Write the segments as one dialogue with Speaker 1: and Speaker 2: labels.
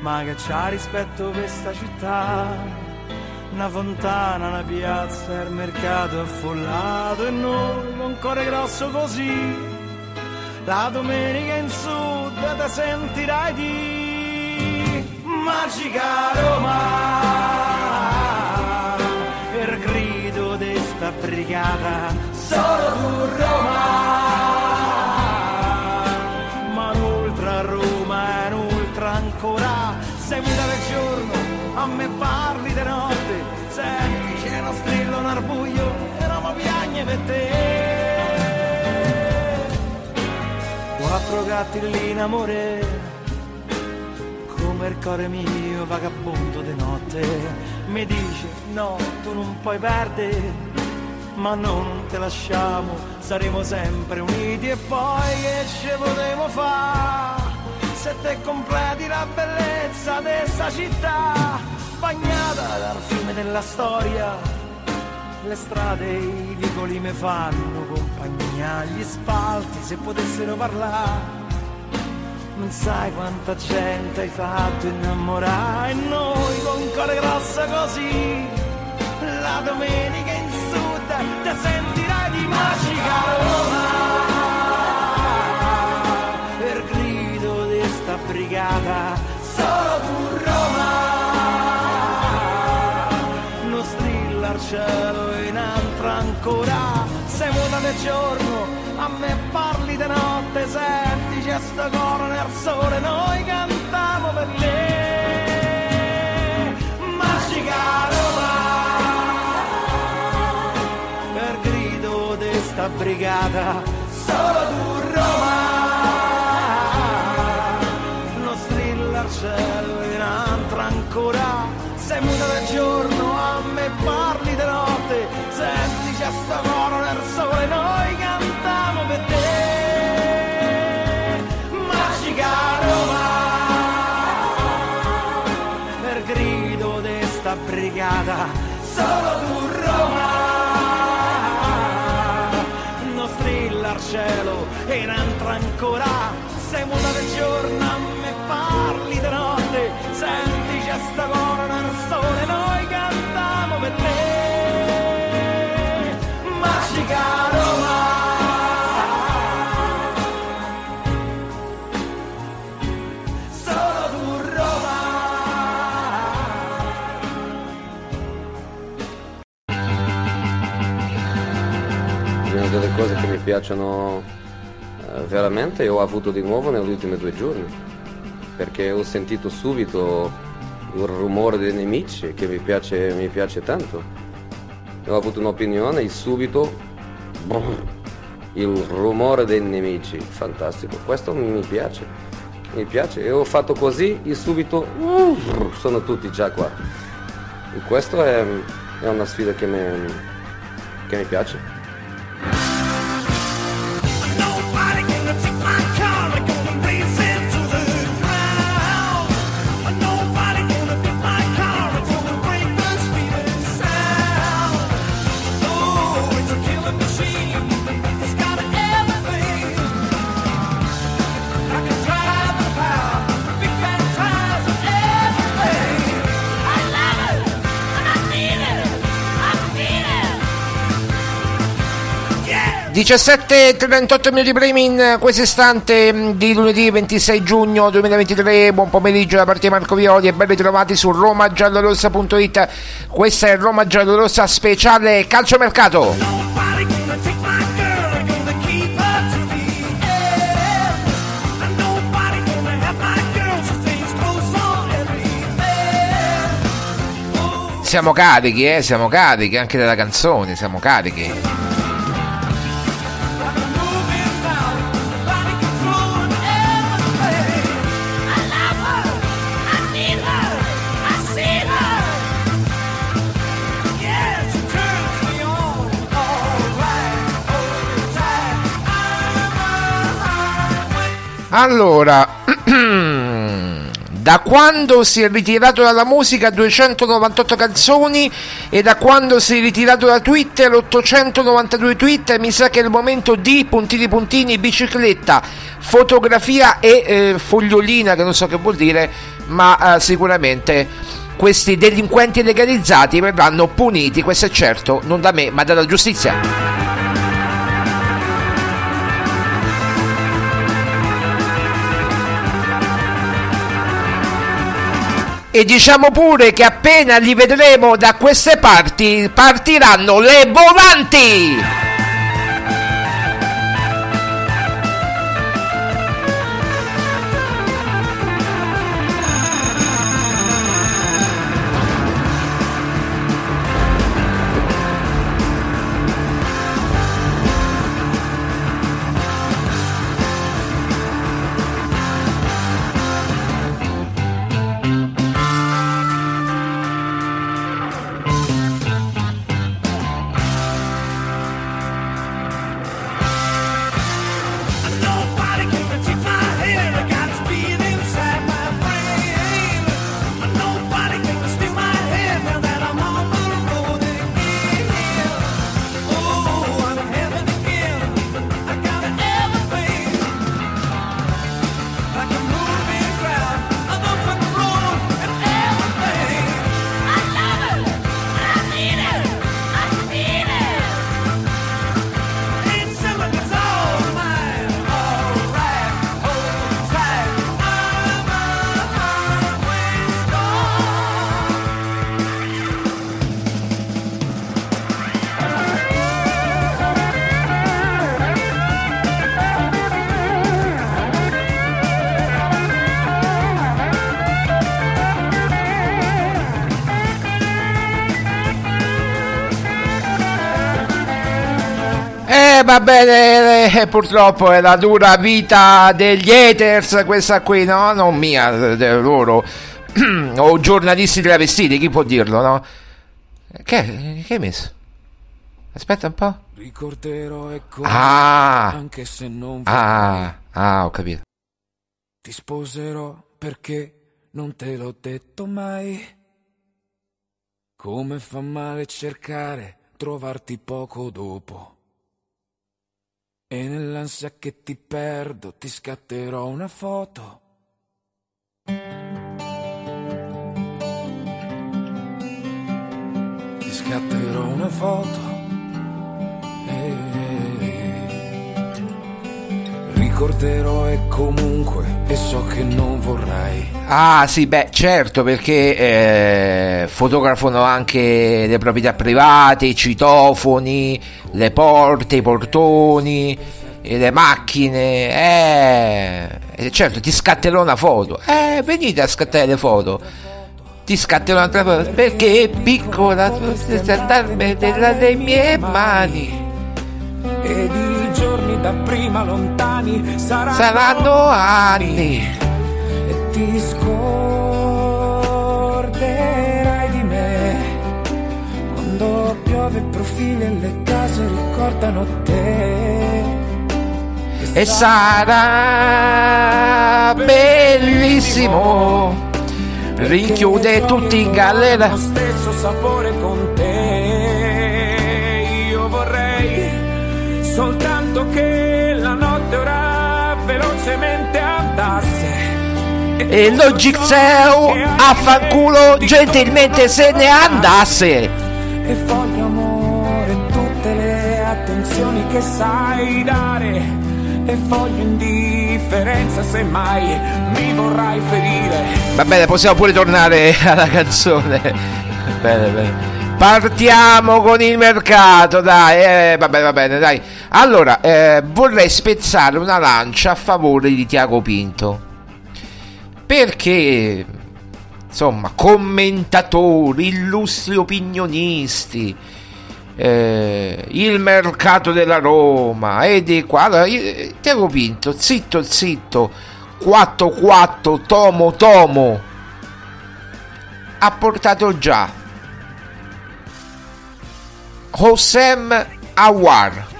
Speaker 1: ma che c'ha rispetto questa città. Una fontana, una piazza, il mercato affollato e noi con cuore grosso così. La domenica in sud te sentirai di magica Roma. Per grido di sta brigata, solo Quattro gatti lì in amore, come il cuore mio vagabondo di notte, mi dice no, tu non puoi perdere. Ma no, non te lasciamo, saremo sempre uniti e poi che ci potremo fare? se te completi la bellezza di città, bagnata dal fiume della storia. Le strade e i vicoli mi fanno compagnia, gli spalti se potessero parlare. Non sai quanta gente hai fatto innamorare noi con cuore grosso così. La domenica in sud ti sentirai di magica Roma. brigata, solo tu Roma. Non strilla giorno, a me parli di notte, senti c'è sto coro nel sole, noi cantiamo per lei. Magica Roma, per grido di sta brigata, solo tu Roma. cielo in altro ancora sei muta del giorno a me parli di notte senti c'è sta coro noi cantiamo per te. Magica Roma. Per grido di sta brigata solo tu Roma. Non strilla il cielo in altro ancora. Sei muta del giorno a me parli di notte. Senti c'è sta coro nel sole noi
Speaker 2: piacciono eh, veramente ho avuto di nuovo negli ultimi due giorni, perché ho sentito subito il rumore dei nemici che mi piace, mi piace tanto. Ho avuto un'opinione e subito boom, il rumore dei nemici, fantastico. Questo mi piace, mi piace. E ho fatto così e subito sono tutti già qua. E questo è, è una sfida che mi, che mi piace.
Speaker 3: 17.38 minuti primi in questo istante mm, di lunedì 26 giugno 2023. Buon pomeriggio da parte di Marco Violi e ben ritrovati su romagiallorossa.it. Questa è Roma Giallorossa speciale calciomercato. Siamo carichi, eh, siamo carichi anche della canzone, siamo carichi. Allora, da quando si è ritirato dalla musica 298 canzoni e da quando si è ritirato da Twitter 892 tweet, mi sa che è il momento di puntini puntini, bicicletta, fotografia e eh, fogliolina, che non so che vuol dire, ma eh, sicuramente questi delinquenti legalizzati verranno puniti, questo è certo, non da me, ma dalla giustizia. E diciamo pure che appena li vedremo da queste parti partiranno le volanti! Va bene, eh, purtroppo è la dura vita degli haters questa qui, no? Non mia, loro. o giornalisti travestiti, chi può dirlo, no? Che, che hai messo? Aspetta un po'. Ricorderò e ah, anche se non ah, ah, ho capito. Ti sposerò perché non te l'ho detto mai. Come fa male cercare, trovarti poco dopo. E nell'ansia che ti perdo ti scatterò una foto. Ti scatterò una foto. Eh, Ricorderò e comunque e so che non vorrai. Ah sì, beh certo perché eh, fotografano anche le proprietà private, i citofoni, le porte, i portoni, le macchine. Eh, certo, ti scatterò una foto. Eh, venite a scattare le foto. Ti scatterò un'altra foto perché è piccola, saltarmi delle mie mani. Da prima lontani saranno, saranno anni. E ti scorderai di me quando piove profili e le case ricordano te. E sarà bellissimo rinchiude tutti in galera. Lo stesso sapore con te. Soltanto che la notte ora velocemente andasse. E lo Gixeo a fanculo gentilmente se ne andasse. E voglio amore tutte le attenzioni
Speaker 4: che sai dare e voglio indifferenza se mai mi vorrai ferire.
Speaker 3: Va bene, possiamo pure tornare alla canzone. bene, bene. Partiamo con il mercato, dai, eh, va bene, va bene, dai. Allora, eh, vorrei spezzare una lancia a favore di Tiago Pinto. Perché, insomma, commentatori, illustri opinionisti, eh, il mercato della Roma e di qua. Allora, Tiago Pinto, zitto, zitto, 4-4, tomo, tomo, ha portato già Hosem Awar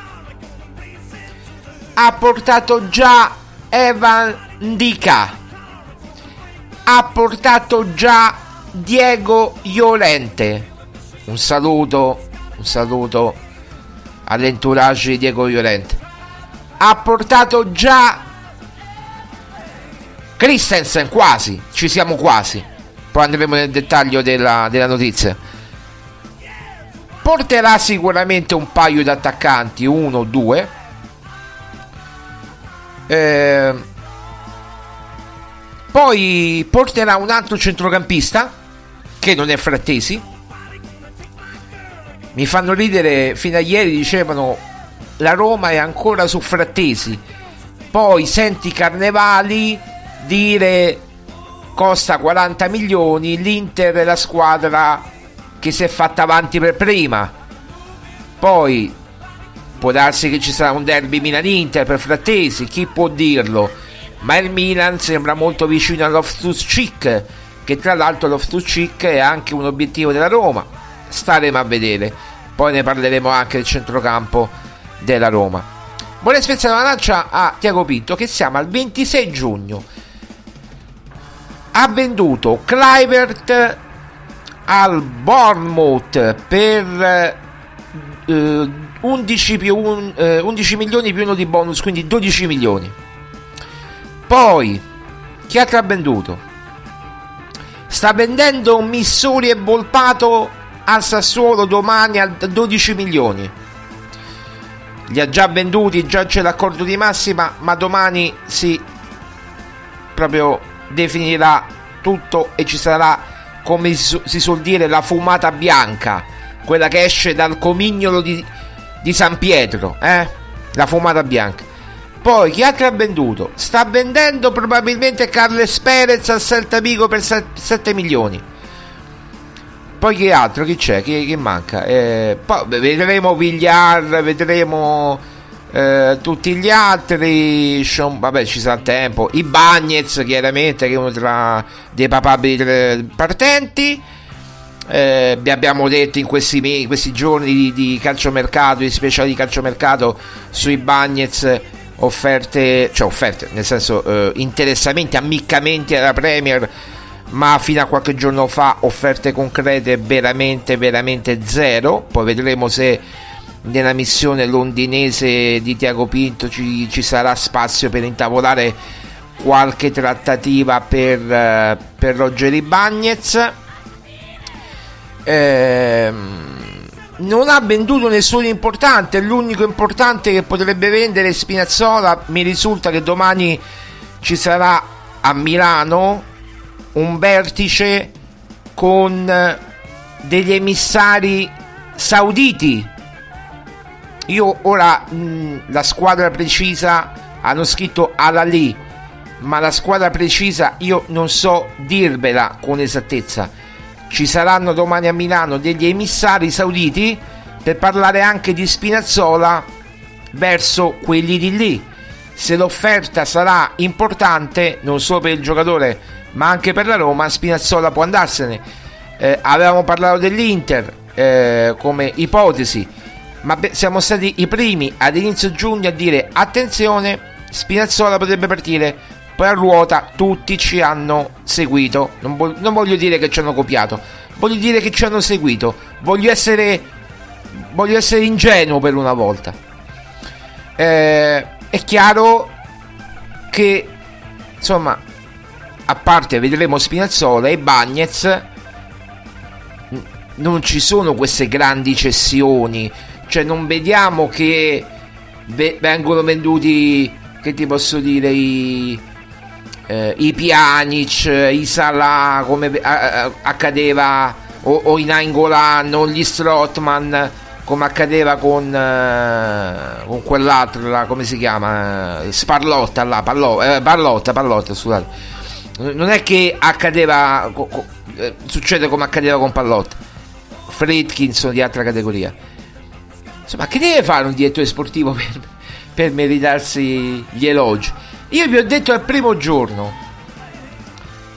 Speaker 3: ha portato già Evan Dika ha portato già Diego Iolente un saluto un saluto all'entourage di Diego Iolente ha portato già Christensen quasi ci siamo quasi. Poi andremo nel dettaglio della, della notizia. Porterà sicuramente un paio di attaccanti, uno o due. Eh, poi porterà un altro centrocampista che non è Frattesi. Mi fanno ridere, fino a ieri dicevano la Roma è ancora su Frattesi. Poi senti Carnevali dire costa 40 milioni, l'Inter è la squadra che si è fatta avanti per prima. Poi può darsi che ci sarà un derby Milan-Inter per Frattesi, chi può dirlo? Ma il Milan sembra molto vicino all'Oftus-Cheek, che tra l'altro l'Oftus-Cheek è anche un obiettivo della Roma. Staremo a vedere. Poi ne parleremo anche del centrocampo della Roma. Vorrei spezzare una lancia a Tiago Pinto che siamo al 26 giugno. Ha venduto Clivert al Bournemouth per eh, 11, più un, eh, 11 milioni più uno di bonus, quindi 12 milioni. Poi, chi ha venduto? Sta vendendo un Missuri e Volpato al Sassuolo domani a 12 milioni. Li ha già venduti, già c'è l'accordo di massima, ma domani si proprio definirà tutto e ci sarà come si suol dire, la fumata bianca, quella che esce dal comignolo di, di San Pietro, eh? La fumata bianca. Poi chi altro ha venduto? Sta vendendo probabilmente Carles Perez al Celta Vigo per 7 milioni. Poi chi altro? Chi c'è? Chi, chi manca? Eh, poi vedremo Villar, vedremo eh, tutti gli altri, Sean, vabbè, ci sarà tempo. I Bagnets, chiaramente, che è uno tra dei papabili partenti. Eh, abbiamo detto in questi, questi giorni di, di, calciomercato, di speciali di calciomercato sui Bagnets offerte, cioè offerte, nel senso eh, interessamenti, ammiccamenti alla Premier, ma fino a qualche giorno fa offerte concrete veramente, veramente zero. Poi vedremo se nella missione londinese di Tiago Pinto ci, ci sarà spazio per intavolare qualche trattativa per, uh, per Roger Bagnez. Eh, non ha venduto nessuno importante, l'unico importante che potrebbe vendere Spinazzola. Mi risulta che domani ci sarà a Milano un vertice con degli emissari sauditi io ora mh, la squadra precisa hanno scritto alla lì, ma la squadra precisa io non so dirvela con esattezza. Ci saranno domani a Milano degli emissari sauditi per parlare anche di Spinazzola verso quelli di lì. Se l'offerta sarà importante, non solo per il giocatore, ma anche per la Roma, Spinazzola può andarsene. Eh, avevamo parlato dell'Inter eh, come ipotesi ma siamo stati i primi ad inizio giugno a dire attenzione, Spinazzola potrebbe partire, poi a ruota tutti ci hanno seguito, non, vo- non voglio dire che ci hanno copiato, voglio dire che ci hanno seguito, voglio essere, voglio essere ingenuo per una volta. Eh, è chiaro che, insomma, a parte vedremo Spinazzola e Bagnez, non ci sono queste grandi cessioni. Cioè non vediamo che vengono venduti, che ti posso dire, i, eh, i Pjanic, i Salah, come eh, accadeva, o, o i Nainggolan, o gli Strotman, come accadeva con, eh, con quell'altro, là, come si chiama? Sparlotta, là, Pallo, eh, Parlotta, Pallotta, scusate. Non è che accadeva, co, co, eh, succede come accadeva con Pallotta. Fredkinson di altra categoria. Insomma, che deve fare un direttore sportivo per, per meritarsi gli elogi? Io vi ho detto al primo giorno.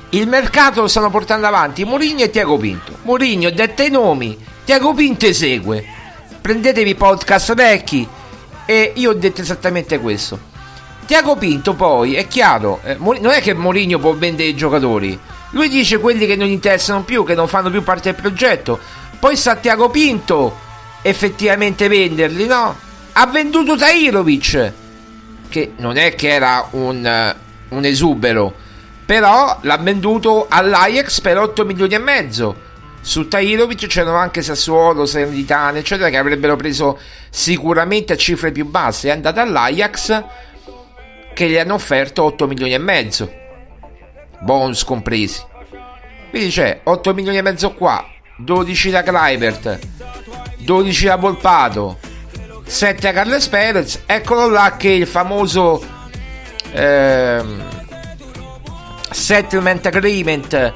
Speaker 3: Il mercato lo stanno portando avanti Mourinho e Tiago Pinto. Mourinho detta i nomi, Tiago Pinto esegue. Prendetevi podcast vecchi e io ho detto esattamente questo. Tiago Pinto poi, è chiaro, eh, non è che Mourinho può vendere i giocatori. Lui dice quelli che non interessano più, che non fanno più parte del progetto. Poi sta Tiago Pinto effettivamente venderli, no? Ha venduto Tairovic, che non è che era un, eh, un esubero, però l'ha venduto all'Ajax per 8 milioni e mezzo. Su Tairovic c'erano anche Sassuolo, Salernitana, eccetera, che avrebbero preso sicuramente a cifre più basse. È andato all'Ajax che gli hanno offerto 8 milioni e mezzo, bonus compresi. Quindi c'è 8 milioni e mezzo qua, 12 da Kleibert, 12 da Volpato, 7 a Carles Perez, eccolo là che il famoso ehm, settlement agreement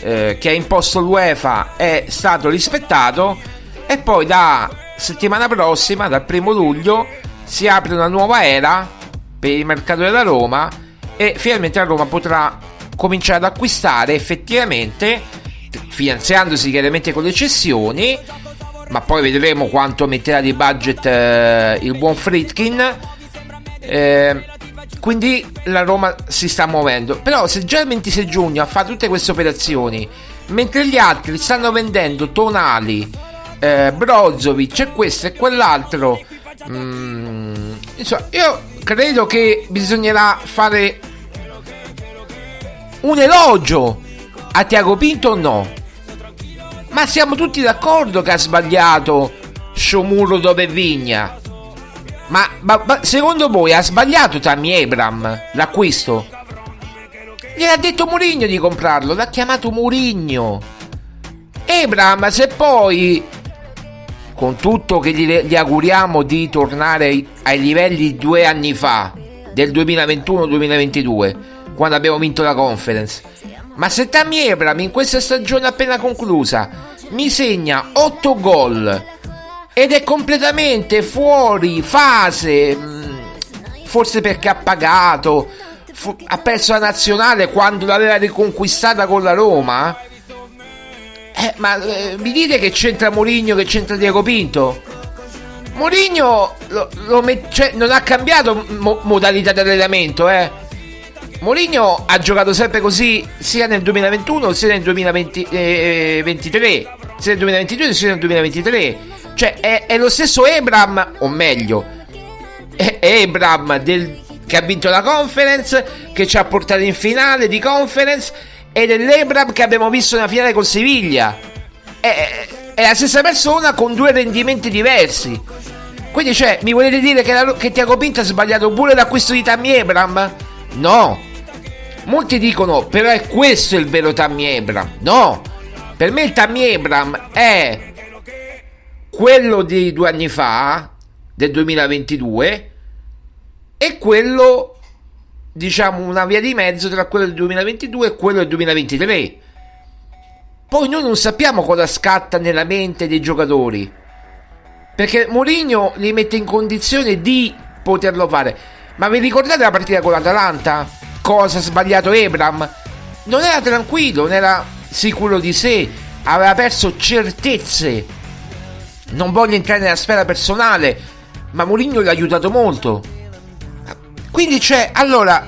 Speaker 3: eh, che ha imposto l'UEFA è stato rispettato e poi da settimana prossima, dal primo luglio, si apre una nuova era per il mercato della Roma e finalmente la Roma potrà cominciare ad acquistare effettivamente finanziandosi chiaramente con le cessioni ma poi vedremo quanto metterà di budget eh, il buon Fritkin. Eh, quindi la Roma si sta muovendo. Però se già il 26 giugno fatto tutte queste operazioni, mentre gli altri stanno vendendo Tonali, eh, Brozovic e questo e quell'altro, mm, insomma, io credo che bisognerà fare un elogio a Tiago Pinto o no? Ma siamo tutti d'accordo che ha sbagliato Sciomuro dove Vigna. Ma, ma, ma, secondo voi ha sbagliato Tammy Abram l'acquisto? Gliel'ha detto Murigno di comprarlo, l'ha chiamato Murigno. Abram, se poi, con tutto che gli, gli auguriamo di tornare ai livelli due anni fa, del 2021-2022, quando abbiamo vinto la conference, ma se Tammy Abram in questa stagione appena conclusa mi segna 8 gol ed è completamente fuori fase, mm, forse perché ha pagato, ha perso la nazionale quando l'aveva riconquistata con la Roma. Eh, ma eh, mi dite che c'entra Mourinho, che c'entra Diego Pinto? Mourinho lo, lo met- cioè, non ha cambiato mo- modalità di allenamento, eh Mourinho ha giocato sempre così sia nel 2021 sia nel 2023, sia nel 2022 sia nel 2023. Cioè è, è lo stesso Ebram, o meglio, è Ebram del, che ha vinto la conference, che ci ha portato in finale di conference, ed è l'Ebram che abbiamo visto nella finale con Siviglia. È, è la stessa persona con due rendimenti diversi. Quindi, cioè, mi volete dire che, la, che Tiago Pinto ha sbagliato pure l'acquisto di Tammy Ebram? No, Molti dicono, però è questo il vero Tammy Abram. No, per me il Tammy Abram è quello di due anni fa, del 2022, e quello, diciamo, una via di mezzo tra quello del 2022 e quello del 2023. Poi noi non sappiamo cosa scatta nella mente dei giocatori. Perché Mourinho li mette in condizione di poterlo fare. Ma vi ricordate la partita con l'Atalanta? Cosa ha sbagliato Abram. Non era tranquillo, non era sicuro di sé, aveva perso certezze. Non voglio entrare nella sfera personale, ma Mourinho l'ha aiutato molto. Quindi c'è, allora,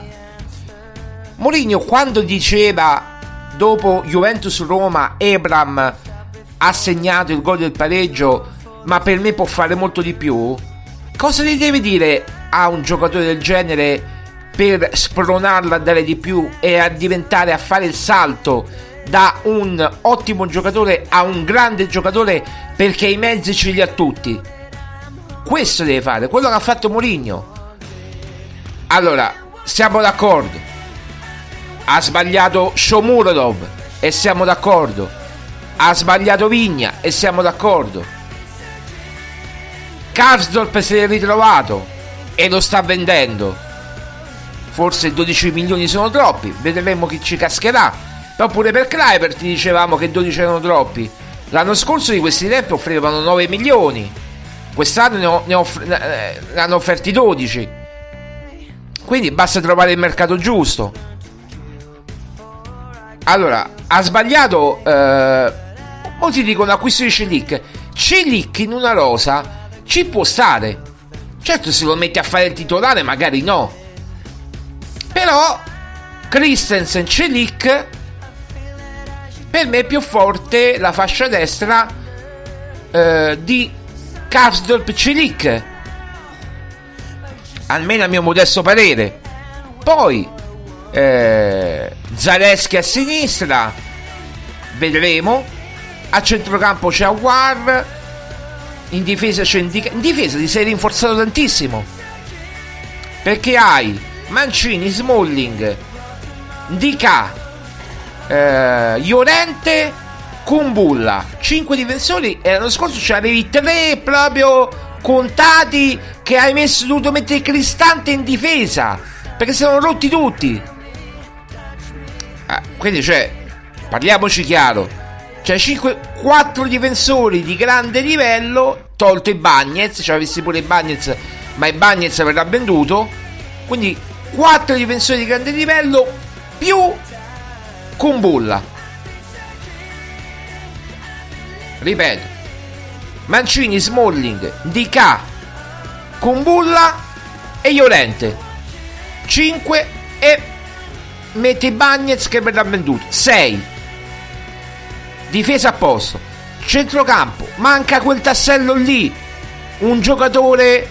Speaker 3: Mourinho quando diceva dopo Juventus-Roma, Abram ha segnato il gol del pareggio, ma per me può fare molto di più, cosa gli deve dire a un giocatore del genere per spronarlo a dare di più e a diventare a fare il salto da un ottimo giocatore a un grande giocatore perché i mezzi ce li ha tutti. questo deve fare, quello che ha fatto Mourinho. Allora, siamo d'accordo. Ha sbagliato Shomurodov e siamo d'accordo. Ha sbagliato Vigna e siamo d'accordo. Karsdorp si è ritrovato e lo sta vendendo. Forse 12 milioni sono troppi, vedremo chi ci cascherà. Però pure per Kleiber ti dicevamo che 12 erano troppi. L'anno scorso di questi tempi offrivano 9 milioni. Quest'anno ne, ho, ne, off- ne hanno offerti 12. Quindi basta trovare il mercato giusto. Allora, ha sbagliato. Eh, molti dicono acquisto di Celic. Celic in una rosa ci può stare. Certo, se lo metti a fare il titolare, magari no. Però Christensen Celic per me è più forte la fascia destra eh, di Karsdorp Celic almeno a mio modesto parere. Poi eh, Zaleschi a sinistra, vedremo. A centrocampo c'è Awar, in difesa c'è Indica. In difesa ti sei rinforzato tantissimo. Perché hai Mancini, Smalling, Dica, eh, Iorente, Kumbulla. 5 difensori e l'anno scorso c'avevi 3 proprio contati che hai messo dovuto mettere Cristante in difesa perché si sono rotti tutti. Ah, quindi cioè parliamoci chiaro. C'è 5, 4 difensori di grande livello tolto i Bagnets cioè avessi pure i Bagnets ma i Bagnets verrà venduto. Quindi 4 difensori di grande livello più Kumbulla ripeto Mancini, Smalling, Dica, Kumbulla e Iolente. 5 e metti Bagnets che verrà venduto. 6. Difesa a posto. Centrocampo. Manca quel tassello lì. Un giocatore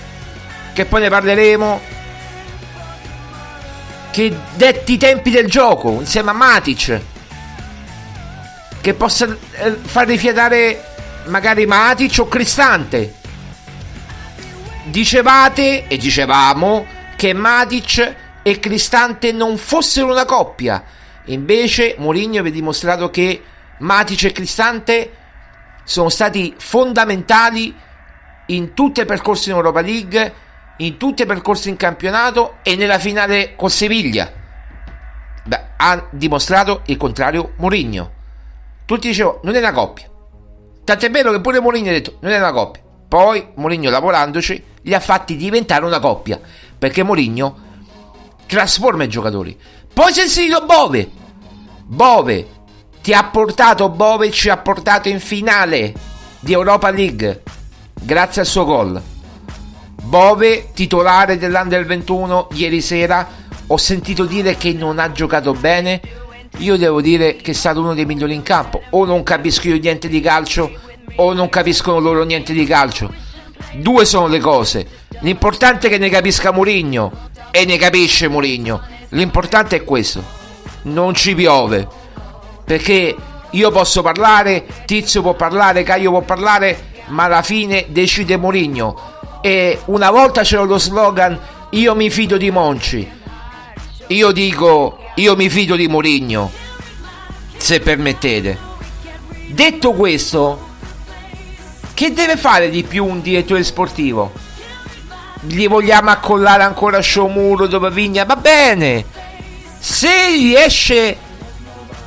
Speaker 3: che poi ne parleremo. Che detti i tempi del gioco insieme a Matic. Che possa eh, far rifiatare magari Matic o Cristante. Dicevate e dicevamo che Matic e Cristante non fossero una coppia. Invece Mourinho vi ha dimostrato che Matic e Cristante sono stati fondamentali in tutti i percorsi in Europa League, in tutti i percorsi in campionato e nella finale con Seviglia. Beh, ha dimostrato il contrario Mourinho. Tutti dicevano non è una coppia. Tant'è vero che pure Mourinho ha detto non è una coppia. Poi Mourinho lavorandoci li ha fatti diventare una coppia. Perché Mourinho trasforma i giocatori. Poi si è inserito Bove. Bove ti ha portato, Bove ci ha portato in finale di Europa League. Grazie al suo gol. Bove, titolare dell'Under 21 ieri sera, ho sentito dire che non ha giocato bene io devo dire che è stato uno dei migliori in campo. O non capisco io niente di calcio, o non capiscono loro niente di calcio. Due sono le cose. L'importante è che ne capisca Murigno. E ne capisce Murigno. L'importante è questo. Non ci piove. Perché io posso parlare, Tizio può parlare, Caio può parlare, ma alla fine decide Murigno. E una volta c'era lo slogan Io mi fido di Monci. Io dico io mi fido di Mourinho, se permettete. Detto questo, che deve fare di più un direttore sportivo? Gli vogliamo accollare ancora Shomuro dove Vigna? Va bene. Se riesce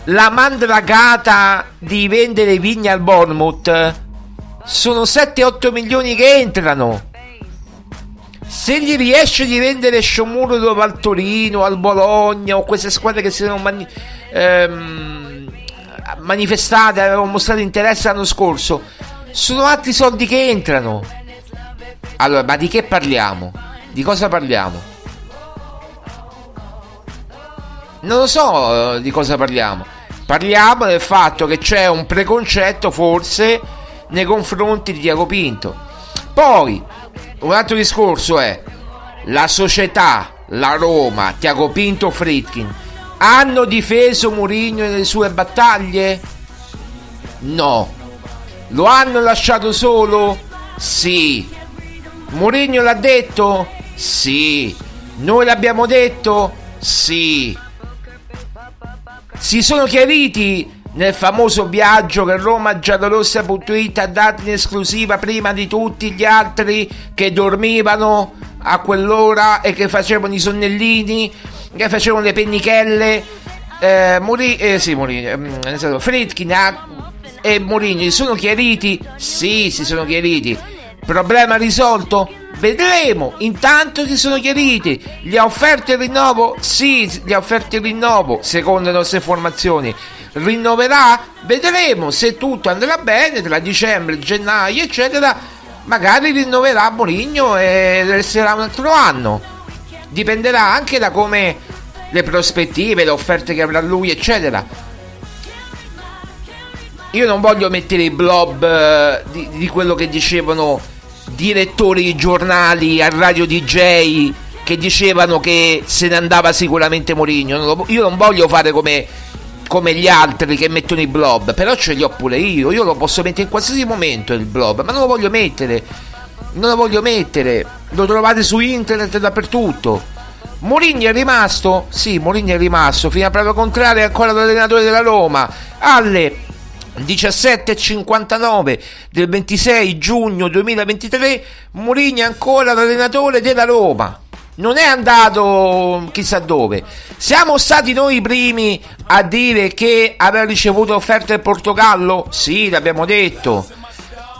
Speaker 3: la mandragata di vendere Vigna al Bournemouth, sono 7-8 milioni che entrano se gli riesce di vendere Shomuro al Torino, al Bologna o queste squadre che si sono mani- ehm, manifestate, avevano mostrato interesse l'anno scorso, sono altri soldi che entrano. Allora, ma di che parliamo? Di cosa parliamo? Non lo so eh, di cosa parliamo. Parliamo del fatto che c'è un preconcetto, forse, nei confronti di Diago Pinto. Poi, un altro discorso è la società, la Roma, Tiago Pinto, Fritkin hanno difeso Mourinho nelle sue battaglie? No. Lo hanno lasciato solo? Sì. Mourinho l'ha detto? Sì. Noi l'abbiamo detto? Sì. Si sono chiariti nel famoso viaggio che Roma Giallorossa.it ha dato in esclusiva prima di tutti gli altri che dormivano a quell'ora e che facevano i sonnellini, che facevano le pennichelle. Eh, Muri- eh, sì, Mourinho, eh, Fritkin e Mourinho si sono chiariti? Sì, si sono chiariti. Problema risolto? Vedremo. Intanto si sono chiariti. Gli ha offerto il rinnovo? Sì, gli ha offerto il rinnovo, secondo le nostre informazioni rinnoverà? Vedremo se tutto andrà bene tra dicembre, gennaio, eccetera. Magari rinnoverà Mourinho e resterà un altro anno. Dipenderà anche da come le prospettive, le offerte che avrà lui, eccetera. Io non voglio mettere i blob eh, di, di quello che dicevano direttori di giornali a radio DJ che dicevano che se ne andava sicuramente Mourinho. Io non voglio fare come come gli altri che mettono i blob, però ce li ho pure io, io lo posso mettere in qualsiasi momento il blob, ma non lo voglio mettere, non lo voglio mettere, lo trovate su internet dappertutto. Mourinho è rimasto? Sì, Mourinho è rimasto, fino a prova contraria ancora l'allenatore della Roma, alle 17.59 del 26 giugno 2023, Mourinho è ancora l'allenatore della Roma non è andato chissà dove. Siamo stati noi i primi a dire che aveva ricevuto offerte del Portogallo? Sì, l'abbiamo detto.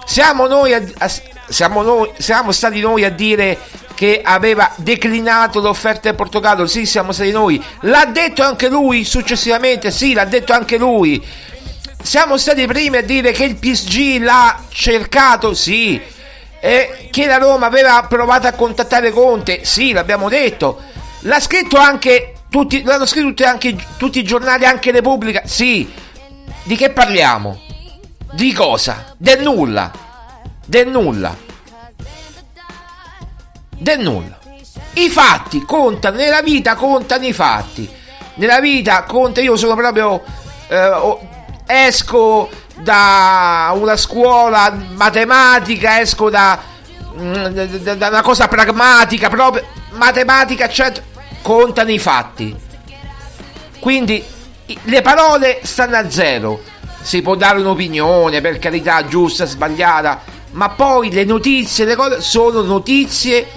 Speaker 3: Siamo, noi a, a, siamo, noi, siamo stati noi a dire che aveva declinato l'offerta del Portogallo? Sì, siamo stati noi. L'ha detto anche lui successivamente? Sì, l'ha detto anche lui. Siamo stati i primi a dire che il PSG l'ha cercato? Sì eh, che la Roma aveva provato a contattare Conte, sì, l'abbiamo detto. L'ha scritto anche tutti, l'hanno scritto anche tutti i giornali, anche Repubblica, sì. Di che parliamo? Di cosa? Del nulla. Del nulla. Del nulla. I fatti contano, nella vita contano i fatti. Nella vita conta, io sono proprio... Eh, esco da una scuola matematica, esco da, mm, da, una cosa pragmatica, proprio matematica, certo, contano i fatti. Quindi le parole stanno a zero. Si può dare un'opinione, per carità, giusta, sbagliata, ma poi le notizie, le cose sono notizie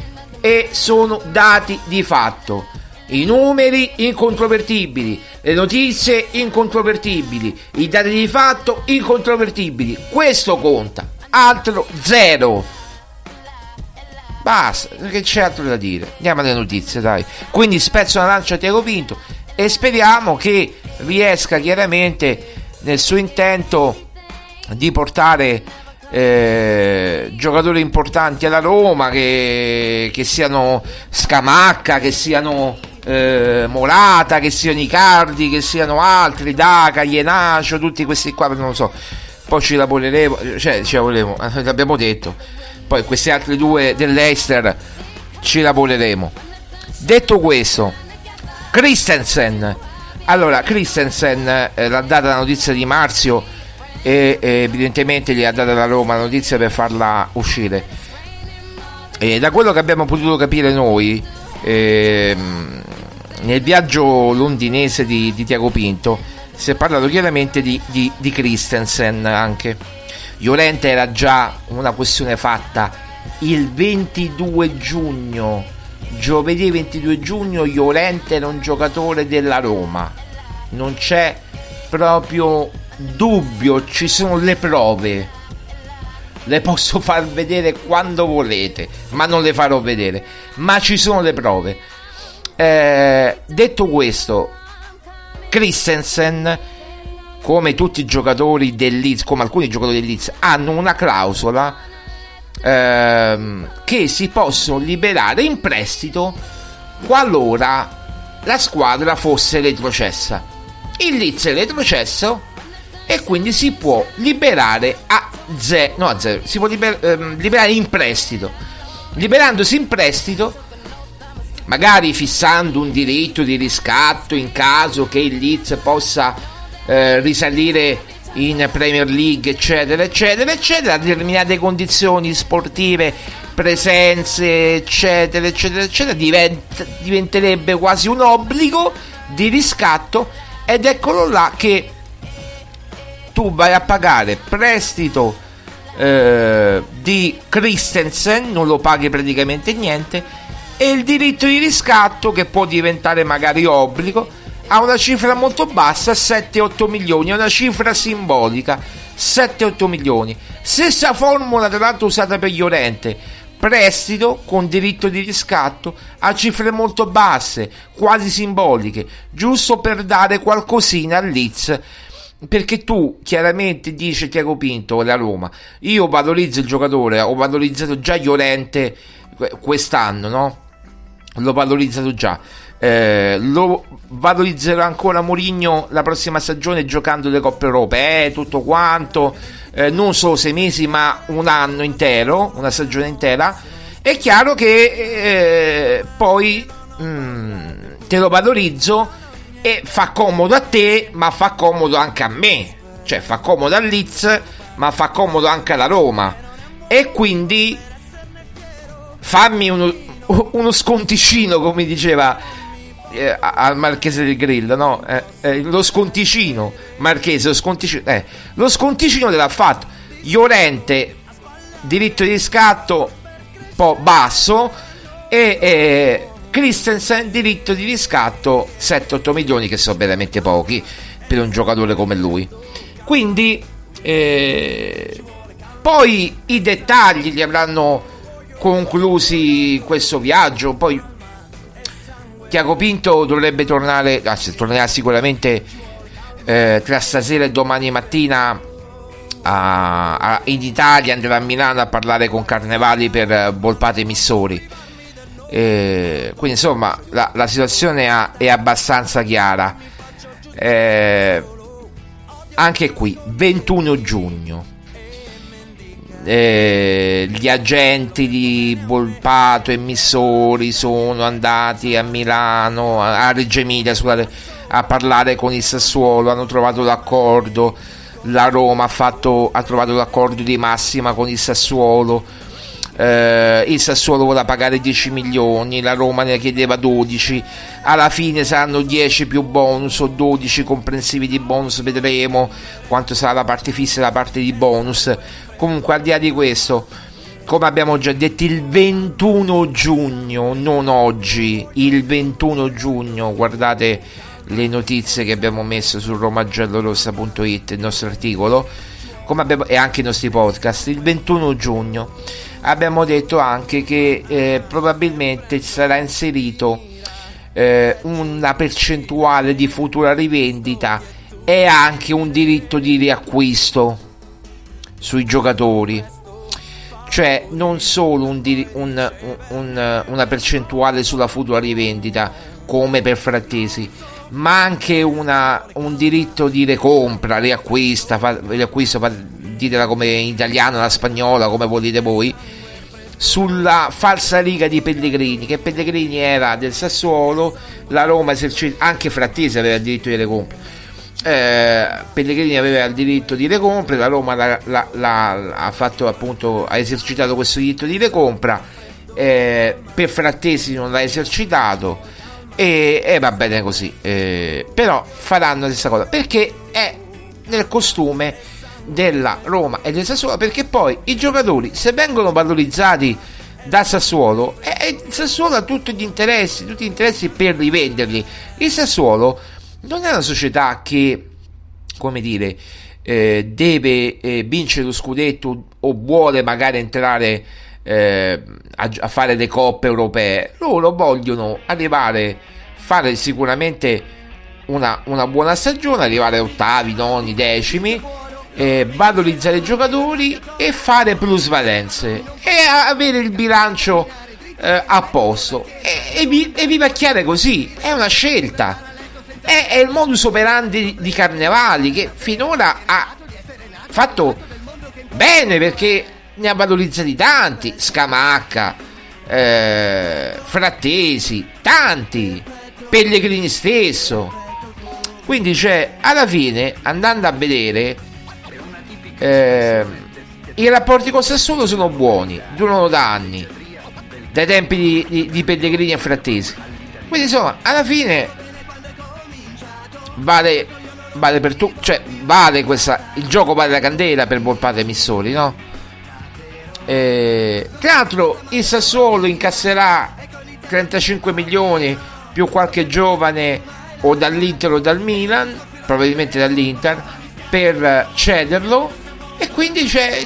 Speaker 3: e sono dati di fatto. I numeri incontrovertibili, le notizie incontrovertibili, i dati di fatto incontrovertibili. Questo conta, altro zero. Basta, che c'è altro da dire? Andiamo alle notizie, dai. Quindi spezzo una lancia a Tiago Pinto e speriamo che riesca chiaramente nel suo intento di portare eh, giocatori importanti alla Roma che, che siano Scamacca, che siano eh, Morata, che siano Icardi, che siano altri, Daca, Ienacio, tutti questi qua, non lo so. Poi ci lavoreremo, cioè ci lavoreremo, l'abbiamo detto. Poi questi altri due dell'Eister ci lavoreremo. Detto questo, Christensen. Allora, Christensen eh, l'ha data la notizia di Marzio e eh, evidentemente gli ha data la Roma la notizia per farla uscire. E da quello che abbiamo potuto capire noi, ehm, nel viaggio londinese di, di Tiago Pinto si è parlato chiaramente di, di, di Christensen anche. Llorente era già una questione fatta il 22 giugno, giovedì 22 giugno, Llorente era un giocatore della Roma. Non c'è proprio dubbio, ci sono le prove. Le posso far vedere quando volete, ma non le farò vedere. Ma ci sono le prove. Eh, detto questo, Christensen, come tutti i giocatori del Leeds, come alcuni giocatori del Leeds, hanno una clausola ehm, che si possono liberare in prestito qualora la squadra fosse retrocessa. Il Leeds è retrocesso e quindi si può liberare a zero, no a zero, si può liber, ehm, liberare in prestito. Liberandosi in prestito magari fissando un diritto di riscatto in caso che il Leeds possa eh, risalire in Premier League, eccetera, eccetera, eccetera, a determinate condizioni sportive presenze, eccetera, eccetera, eccetera, divent- diventerebbe quasi un obbligo di riscatto ed eccolo là che tu vai a pagare prestito eh, di Christensen, non lo paghi praticamente niente, e il diritto di riscatto che può diventare magari obbligo ha una cifra molto bassa, 7-8 milioni, è una cifra simbolica, 7-8 milioni. Stessa formula tra l'altro usata per Llorente, prestito con diritto di riscatto a cifre molto basse, quasi simboliche, giusto per dare qualcosina al Leeds perché tu chiaramente dice Tiago Pinto la Roma io valorizzo il giocatore ho valorizzato già Llorente quest'anno no? L'ho valorizzato già eh, lo valorizzerò ancora Mourinho la prossima stagione giocando le Coppe Europee, eh, tutto quanto, eh, non solo sei mesi ma un anno intero, una stagione intera. È chiaro che eh, poi mm, te lo valorizzo e fa comodo a te, ma fa comodo anche a me, cioè fa comodo al ma fa comodo anche alla Roma. E quindi fammi uno, uno sconticino, come diceva eh, al Marchese del Grill, no? Eh, eh, lo sconticino, Marchese, lo sconticino, eh, lo sconticino l'ha fatto. Llorente, diritto di riscatto un po' basso e Christensen, diritto di riscatto 7-8 milioni che sono veramente pochi per un giocatore come lui. Quindi eh, poi i dettagli li avranno conclusi questo viaggio, poi Tiago Pinto dovrebbe tornare, anzi tornerà sicuramente eh, tra stasera e domani mattina a, a, in Italia, andrà a Milano a parlare con Carnevali per Volpate Missori. Eh, quindi insomma la, la situazione ha, è abbastanza chiara. Eh, anche qui 21 giugno eh, gli agenti di Volpato e Missori sono andati a Milano, a Reggio Emilia scusate, a parlare con il Sassuolo, hanno trovato l'accordo, la Roma ha, fatto, ha trovato l'accordo di massima con il Sassuolo, eh, il Sassuolo voleva pagare 10 milioni, la Roma ne chiedeva 12, alla fine saranno 10 più bonus o 12 comprensivi di bonus, vedremo quanto sarà la parte fissa e la parte di bonus Comunque, al di là di questo, come abbiamo già detto, il 21 giugno, non oggi, il 21 giugno, guardate le notizie che abbiamo messo su romagiallorossa.it, il nostro articolo, abbiamo, e anche i nostri podcast, il 21 giugno. Abbiamo detto anche che eh, probabilmente sarà inserito eh, una percentuale di futura rivendita e anche un diritto di riacquisto sui giocatori. Cioè non solo un, un, un, una percentuale sulla futura rivendita come per Frattesi ma anche una, un diritto di recompra, riacquista, fa, riacquisto, fa, ditela come in italiano, la spagnola, come volete voi, sulla falsa riga di Pellegrini, che Pellegrini era del Sassuolo, la Roma esercita, anche Frattesi aveva il diritto di recompra eh, Pellegrini aveva il diritto di recompra, la Roma la, la, la, ha, fatto, appunto, ha esercitato questo diritto di recompra, eh, per Frattesi non l'ha esercitato e, e va bene così, eh, però faranno la stessa cosa perché è nel costume della Roma e del Sassuolo perché poi i giocatori se vengono valorizzati da Sassuolo e il Sassuolo ha tutti gli interessi tutti gli interessi per rivenderli. Il Sassuolo non è una società che, come dire, eh, deve eh, vincere lo scudetto o vuole magari entrare eh, a, a, fare le coppe europee. Loro vogliono arrivare, fare sicuramente una, una buona stagione, arrivare ottavi, noni, decimi. Eh, valorizzare i giocatori e fare plusvalenze e avere il bilancio eh, a posto e, e, vi, e vivacchiare così è una scelta è, è il modus operandi di Carnevali che finora ha fatto bene perché ne ha valorizzati tanti, Scamacca, eh, Frattesi, tanti, Pellegrini stesso. Quindi, cioè, alla fine, andando a vedere, eh, i rapporti con Sassuolo sono buoni, durano da anni, dai tempi di, di, di Pellegrini e Frattesi. Quindi insomma, alla fine vale, vale per tu, cioè vale questa, il gioco vale la candela per Volpato e Missoli, no? Eh, tra l'altro il Sassuolo incasserà 35 milioni più qualche giovane o dall'Inter o dal Milan, probabilmente dall'Inter, per cederlo e quindi cioè,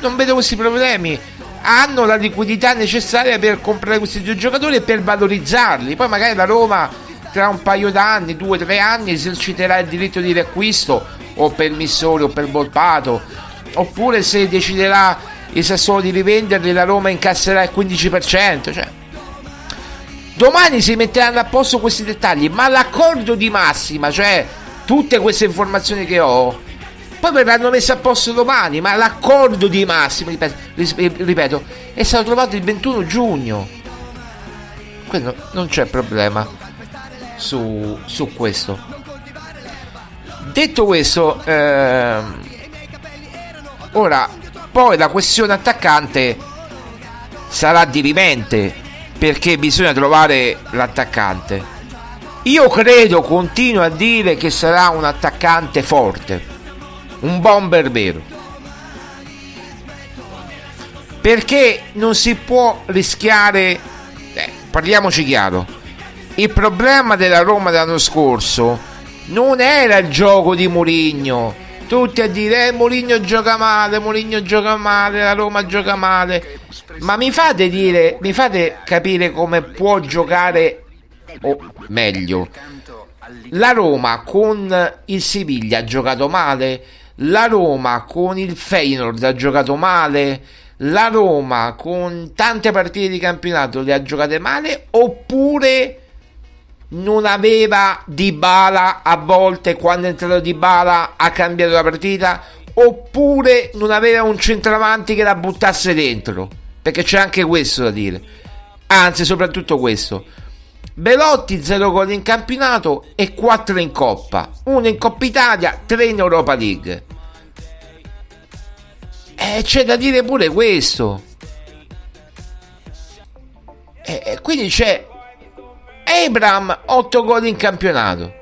Speaker 3: non vedo questi problemi. Hanno la liquidità necessaria per comprare questi due giocatori e per valorizzarli. Poi magari la Roma tra un paio d'anni, due o tre anni, eserciterà il diritto di riacquisto o per Missori o per Volpato. Oppure se deciderà il Sassuolo di rivenderli, la Roma incasserà il 15%. Cioè, domani si metteranno a posto questi dettagli, ma l'accordo di massima, cioè tutte queste informazioni che ho, poi verranno messe a posto domani, ma l'accordo di massima, ripeto, ripeto è stato trovato il 21 giugno. Quindi non c'è problema su, su questo. Detto questo, ehm, ora poi la questione attaccante sarà dirimente perché bisogna trovare l'attaccante. Io credo, continuo a dire che sarà un attaccante forte, un bomber vero. Perché non si può rischiare, eh, parliamoci chiaro, il problema della Roma dell'anno scorso non era il gioco di Mourinho. Tutti a dire eh, Mourinho gioca male, Mourinho gioca male, la Roma gioca male. Ma mi fate dire, mi fate capire come può giocare o meglio, la Roma con il Siviglia ha giocato male, la Roma con il Feyenoord ha giocato male, la Roma con tante partite di campionato le ha giocate male oppure non aveva Di Bala a volte quando è entrato Di Bala ha cambiato la partita oppure non aveva un centravanti che la buttasse dentro perché c'è anche questo da dire anzi soprattutto questo Belotti 0 gol in campionato e 4 in Coppa, 1 in Coppa Italia, 3 in Europa League. E c'è da dire pure questo. E quindi c'è Abram 8 gol in campionato.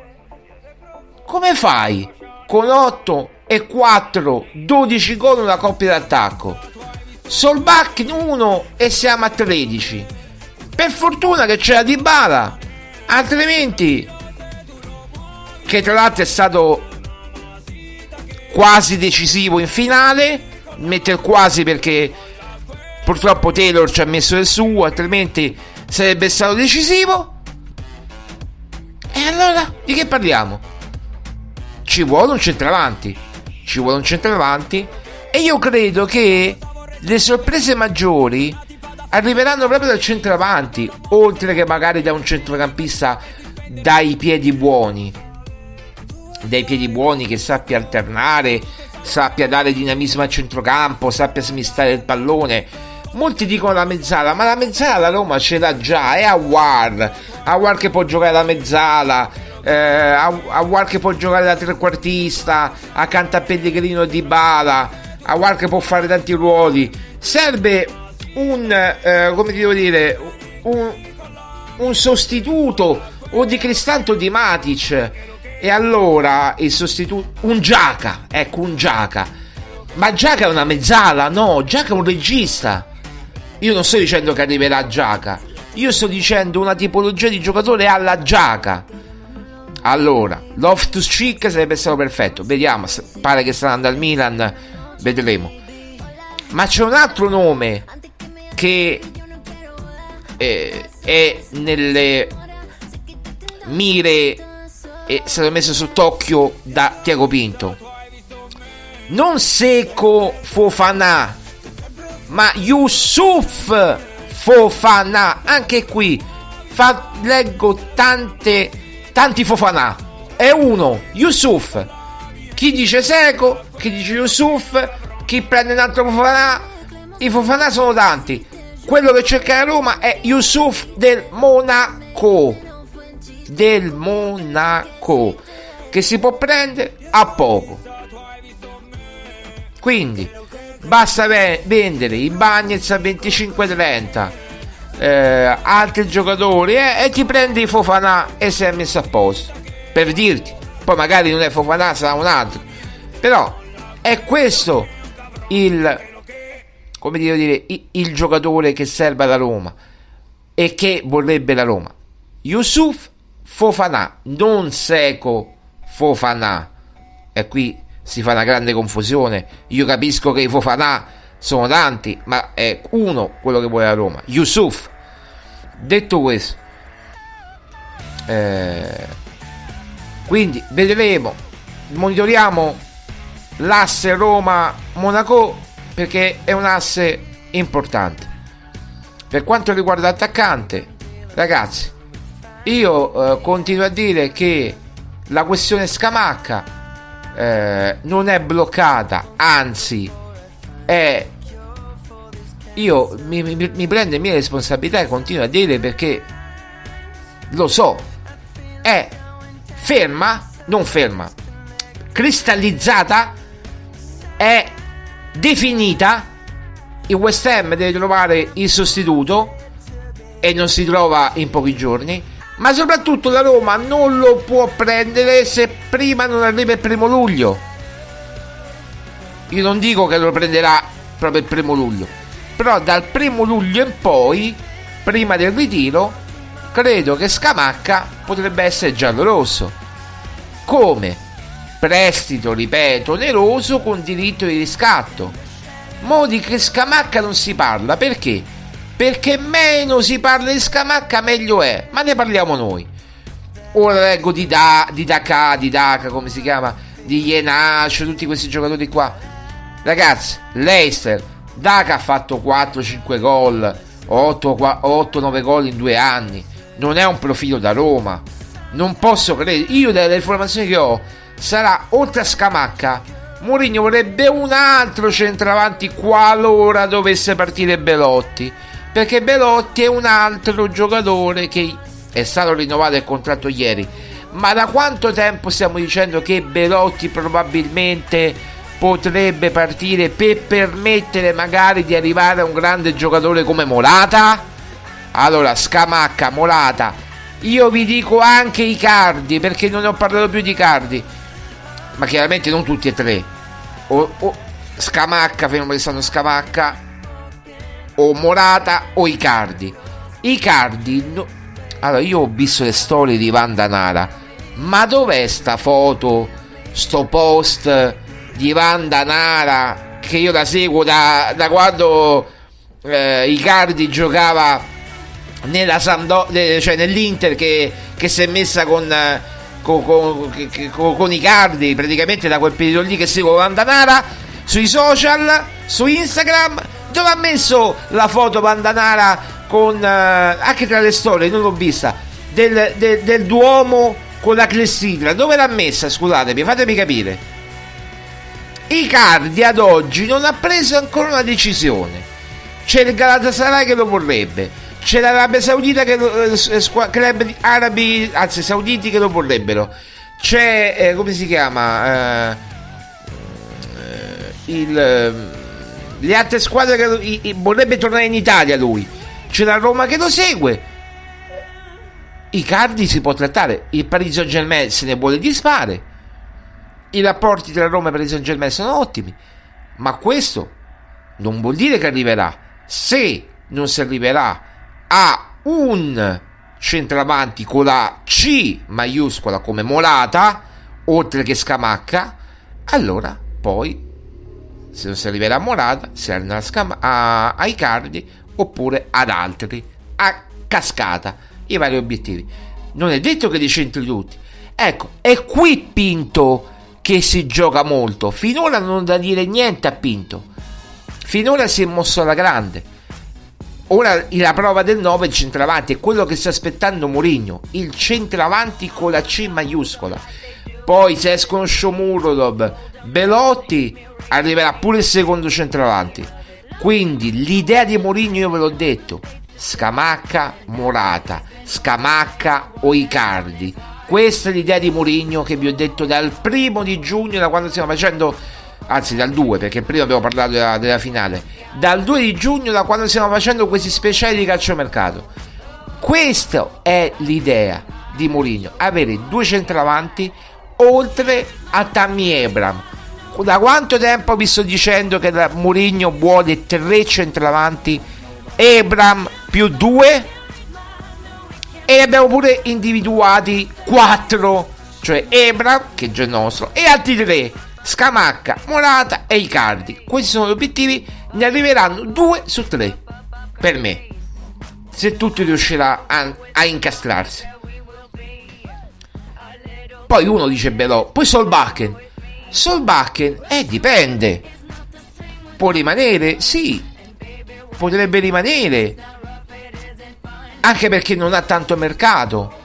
Speaker 3: Come fai con 8 e 4, 12 gol nella coppia d'attacco? Solbach 1 e siamo a 13. Per fortuna che c'era Di Bala, altrimenti, che tra l'altro è stato quasi decisivo in finale, mette il quasi perché purtroppo Taylor ci ha messo il suo, altrimenti sarebbe stato decisivo. E allora di che parliamo? Ci vuole un centravanti, ci vuole un centravanti e io credo che le sorprese maggiori arriveranno proprio dal centravanti, oltre che magari da un centrocampista dai piedi buoni. Dai piedi buoni che sappia alternare, sappia dare dinamismo al centrocampo, sappia smistare il pallone. Molti dicono la mezzala, ma la mezzala la Roma ce l'ha già, è Awar. Awar che può giocare la mezzala, eh, Awar che può giocare da trequartista, accanto a Pellegrino di Bala, Awar che può fare tanti ruoli. Serve un, eh, come devo dire, un, un sostituto o di Cristanto di Matic. E allora il sostituto, un Giaca, ecco un Giaca. Ma Giaca è una mezzala, no, Giaca è un regista. Io non sto dicendo che arriverà Giaca, io sto dicendo una tipologia di giocatore alla Giaca. Allora, Loftus Cheek sarebbe stato perfetto. Vediamo, pare che sta andando al Milan, vedremo. Ma c'è un altro nome che eh, è nelle mire è stato messo sott'occhio da Tiago Pinto. Non Seco Fofana, ma Yusuf Fofana. Anche qui fa, leggo tante, tanti Fofana. È uno, Yusuf. Chi dice Seco, chi dice Yusuf, chi prende un altro Fofana i Fofana sono tanti. Quello che cerca la Roma è Yusuf del Monaco. Del Monaco. Che si può prendere a poco. Quindi, basta ve- vendere i Bagnets a 25-30 eh, altri giocatori eh, e ti prendi Fofana e sei messo a posto. Per dirti poi magari non è Fofana sarà un altro. Però è questo il come dire il, il giocatore che serve alla Roma e che vorrebbe la Roma. Yusuf Fofana non Seco Fofana. E qui si fa una grande confusione io capisco che i Fofana sono tanti, ma è uno quello che vuole la Roma, Yusuf. Detto questo, eh, quindi vedremo, monitoriamo l'asse Roma-Monaco perché è un asse importante. Per quanto riguarda l'attaccante, ragazzi, io eh, continuo a dire che la questione Scamacca eh, non è bloccata, anzi è io mi, mi, mi prendo le mie responsabilità e continuo a dire perché lo so è ferma non ferma cristallizzata è definita il West Ham deve trovare il sostituto e non si trova in pochi giorni ma soprattutto la Roma non lo può prendere se prima non arriva il primo luglio io non dico che lo prenderà proprio il primo luglio, però dal primo luglio in poi, prima del ritiro, credo che Scamacca potrebbe essere giallo-rosso. Come? Prestito, ripeto, oneroso con diritto di riscatto. Modi che Scamacca non si parla, perché? Perché meno si parla di Scamacca meglio è, ma ne parliamo noi. Ora leggo di, da, di Daka, di Daka, come si chiama, di Yenash, tutti questi giocatori qua Ragazzi, Leicester, Daca ha fatto 4-5 gol, 8-9 gol in due anni. Non è un profilo da Roma. Non posso credere. Io dalle informazioni che ho, sarà oltre a Scamacca. Mourinho vorrebbe un altro centravanti qualora dovesse partire Belotti. Perché Belotti è un altro giocatore che è stato rinnovato il contratto ieri. Ma da quanto tempo stiamo dicendo che Belotti probabilmente potrebbe partire per permettere magari di arrivare a un grande giocatore come Molata? Allora, Scamacca, Molata. Io vi dico anche i cardi, perché non ho parlato più di cardi. Ma chiaramente non tutti e tre. O, o Scamacca, fermo restando Scamacca, o Molata o Icardi. Icardi, no... allora io ho visto le storie di Vanda Nara, ma dov'è sta foto, sto post di Vanda Nara che io la seguo da, da quando eh, Icardi giocava nella Sando, cioè nell'Inter che, che si è messa con, con, con, con, con Icardi praticamente da quel periodo lì che seguo Vandanara sui social su Instagram dove ha messo la foto Vandanara con eh, anche tra le storie non l'ho vista del, del, del Duomo con la clessidra dove l'ha messa scusatemi fatemi capire Icardi ad oggi non ha preso ancora una decisione. C'è il Galatasaray che lo vorrebbe, c'è l'Arabia Saudita che lo, eh, eh club arabi, anzi sauditi che lo vorrebbero. C'è eh, come si chiama? Eh, il, ehm, le altre squadre che i, i, vorrebbe tornare in Italia lui. C'è la Roma che lo segue. Icardi si può trattare, il Paris Saint Germain se ne vuole disfare i rapporti tra Roma e Paris Saint Germain sono ottimi, ma questo non vuol dire che arriverà. Se non si arriverà a un centravanti con la C maiuscola come Molata, oltre che Scamacca, allora poi se non si arriverà a Molata, si arriverà a, Scam- a, a Icardi oppure ad altri, a cascata, i vari obiettivi. Non è detto che li centri tutti. Ecco, è qui Pinto che si gioca molto. Finora non da dire niente a Pinto. Finora si è mosso alla grande. Ora la prova del 9 è il centravanti, è quello che sta aspettando Mourinho, il centravanti con la C maiuscola. Poi se escono Shomurodov, Belotti, arriverà pure il secondo centravanti. Quindi l'idea di Mourinho io ve l'ho detto, Scamacca, Morata, Scamacca o Icardi questa è l'idea di Mourinho che vi ho detto dal primo di giugno, da quando stiamo facendo anzi dal 2 perché prima abbiamo parlato della, della finale, dal 2 di giugno da quando stiamo facendo questi speciali di calciomercato. Questa è l'idea di Mourinho, avere due centravanti oltre a Tammy Abram. Da quanto tempo vi sto dicendo che Mourinho vuole tre centravanti, Abram più due? E abbiamo pure individuati quattro, cioè Abram, che è già nostro, e altri tre, Scamacca, Morata e Icardi. Questi sono gli obiettivi, ne arriveranno due su tre, per me, se tutti riuscirà a, a incastrarsi. Poi uno dice però, poi Solbakken. Solbakken, eh dipende. Può rimanere? Sì. Potrebbe rimanere. Anche perché non ha tanto mercato.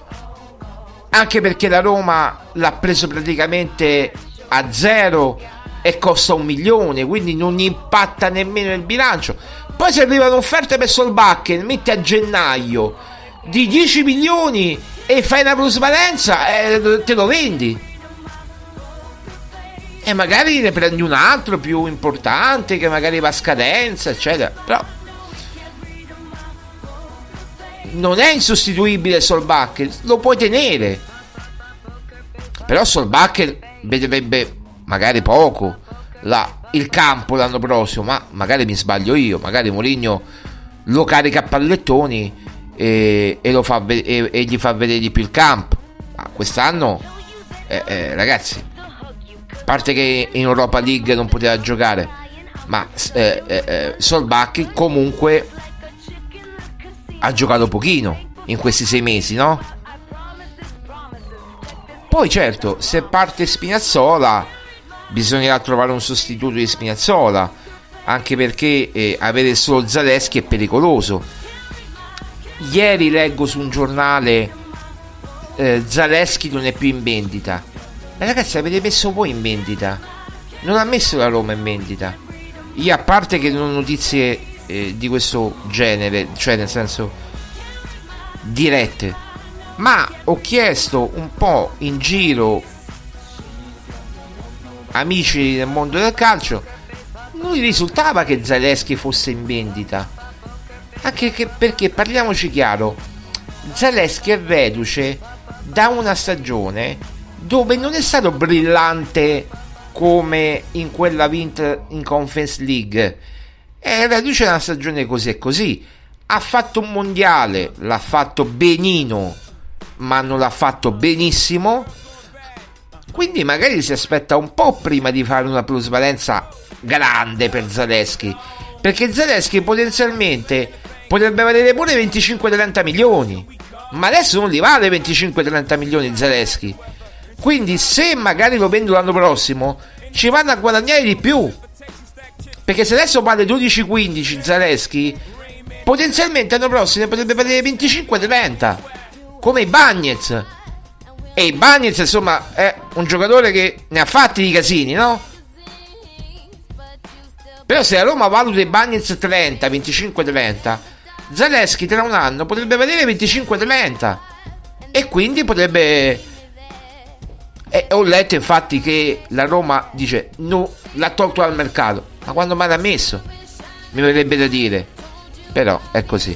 Speaker 3: Anche perché la Roma l'ha preso praticamente a zero e costa un milione, quindi non impatta nemmeno il bilancio. Poi se arrivano offerte per Solbakken, metti a gennaio di 10 milioni e fai una plusvalenza e te lo vendi. E magari ne prendi un altro più importante che magari va a scadenza, eccetera. Però non è insostituibile Solbakken, lo puoi tenere. Però Solbakken vedrebbe magari poco la, il campo l'anno prossimo, ma magari mi sbaglio io, magari Mourinho lo carica a pallettoni e, e, fa, e, e gli fa vedere di più il campo. Ma quest'anno, eh, eh, ragazzi, a parte che in Europa League non poteva giocare, ma eh, eh, eh Solbach comunque ha giocato pochino in questi sei mesi, no? Poi certo, se parte Spinazzola, bisognerà trovare un sostituto di Spinazzola, anche perché eh, avere solo Zaleschi è pericoloso Ieri leggo su un giornale eh, Zaleschi non è più in vendita. Ma ragazzi, avete messo voi in vendita. Non ha messo la Roma in vendita. Io a parte che non ho notizie eh, di questo genere, cioè nel senso dirette, ma ho chiesto un po' in giro amici del mondo del calcio, non risultava che Zaleschi fosse in vendita anche che, perché parliamoci chiaro, Zaleschi è reduce da una stagione dove non è stato brillante come in quella vinta in Conference League. È reduce da una stagione così e così. Ha fatto un mondiale, l'ha fatto benino, ma non l'ha fatto benissimo. Quindi magari si aspetta un po' prima di fare una plusvalenza grande per Zaleschi. Perché Zaleschi potenzialmente potrebbe valere pure 25-30 milioni. Ma adesso non li vale 25-30 milioni Zaleschi. Quindi se magari lo vendo l'anno prossimo, ci vanno a guadagnare di più. Perché se adesso vale 12-15 Zaleschi, potenzialmente l'anno prossimo potrebbe valere 25-30. Come i Bagnets. E i Bagnets, insomma, è un giocatore che ne ha fatti di casini, no? Però se a Roma valuta i Bagnets 30, 25-30, Zaleschi tra un anno potrebbe valere 25-30 e quindi potrebbe e ho letto infatti che la Roma dice no, l'ha tolto dal mercato. Ma quando mai l'ha messo? Mi verrebbe da dire. Però è così.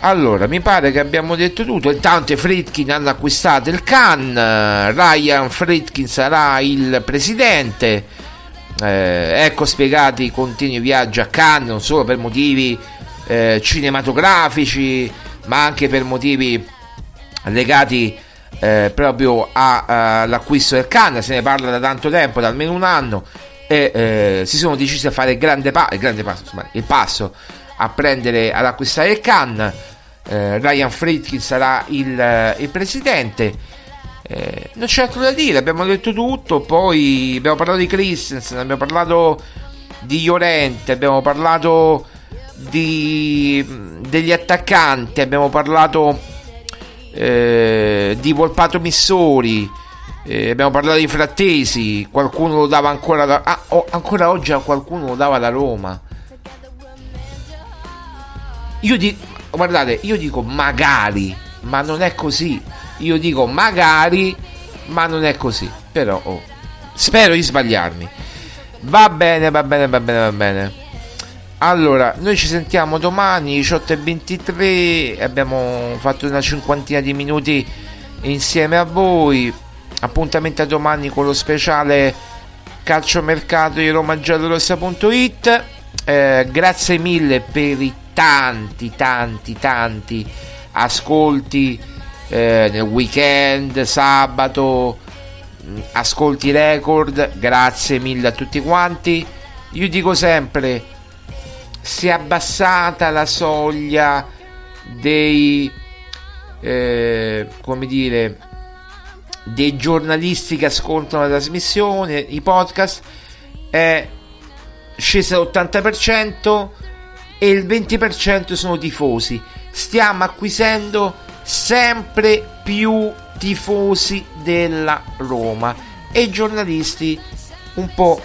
Speaker 3: Allora mi pare che abbiamo detto tutto. Intanto i Fritkin hanno acquistato il Can. Ryan Fritkin sarà il presidente. Eh, ecco spiegati i continui viaggi a Cannes non solo per motivi eh, cinematografici, ma anche per motivi legati eh, proprio all'acquisto del Cannes, se ne parla da tanto tempo, da almeno un anno, e eh, si sono decisi a fare il grande, pa- il, grande passo, insomma, il passo a prendere ad acquistare il Cannes. Eh, Ryan Friedkin sarà il, eh, il presidente. Eh, non c'è altro da dire, abbiamo detto tutto. Poi abbiamo parlato di Christensen, abbiamo parlato di Llorente, abbiamo parlato di, degli attaccanti, abbiamo parlato eh, di Volpato Missori, eh, abbiamo parlato di Frattesi, qualcuno lo dava ancora, da, ah, oh, ancora oggi qualcuno lo dava la Roma. Io dico, guardate, io dico magari, ma non è così. Io dico magari, ma non è così. Però oh, spero di sbagliarmi. Va bene, va bene, va bene, va bene. Allora, noi ci sentiamo domani 18.23. Abbiamo fatto una cinquantina di minuti insieme a voi. Appuntamento a domani con lo speciale calciomercato di romagiallorossa.it. Eh, grazie mille per i tanti, tanti, tanti ascolti eh, nel weekend, sabato, mm, ascolti record. Grazie mille a tutti quanti. Io dico sempre, si è abbassata la soglia dei, eh, come dire, dei giornalisti che ascoltano la trasmissione, i podcast, è scesa all'80% e il 20% sono tifosi. Stiamo acquisendo sempre più tifosi della Roma e giornalisti un po'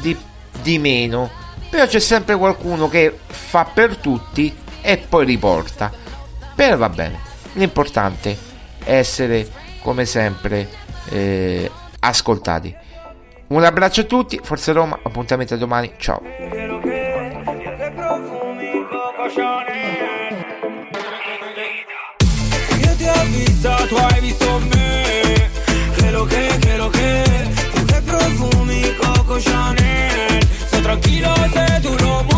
Speaker 3: di, di meno. Però c'è sempre qualcuno che fa per tutti e poi riporta. Però va bene, l'importante è essere come sempre eh, ascoltati. Un abbraccio a tutti, Forza Roma, appuntamento a domani, ciao.
Speaker 5: Chanel tranquilo, ese tú no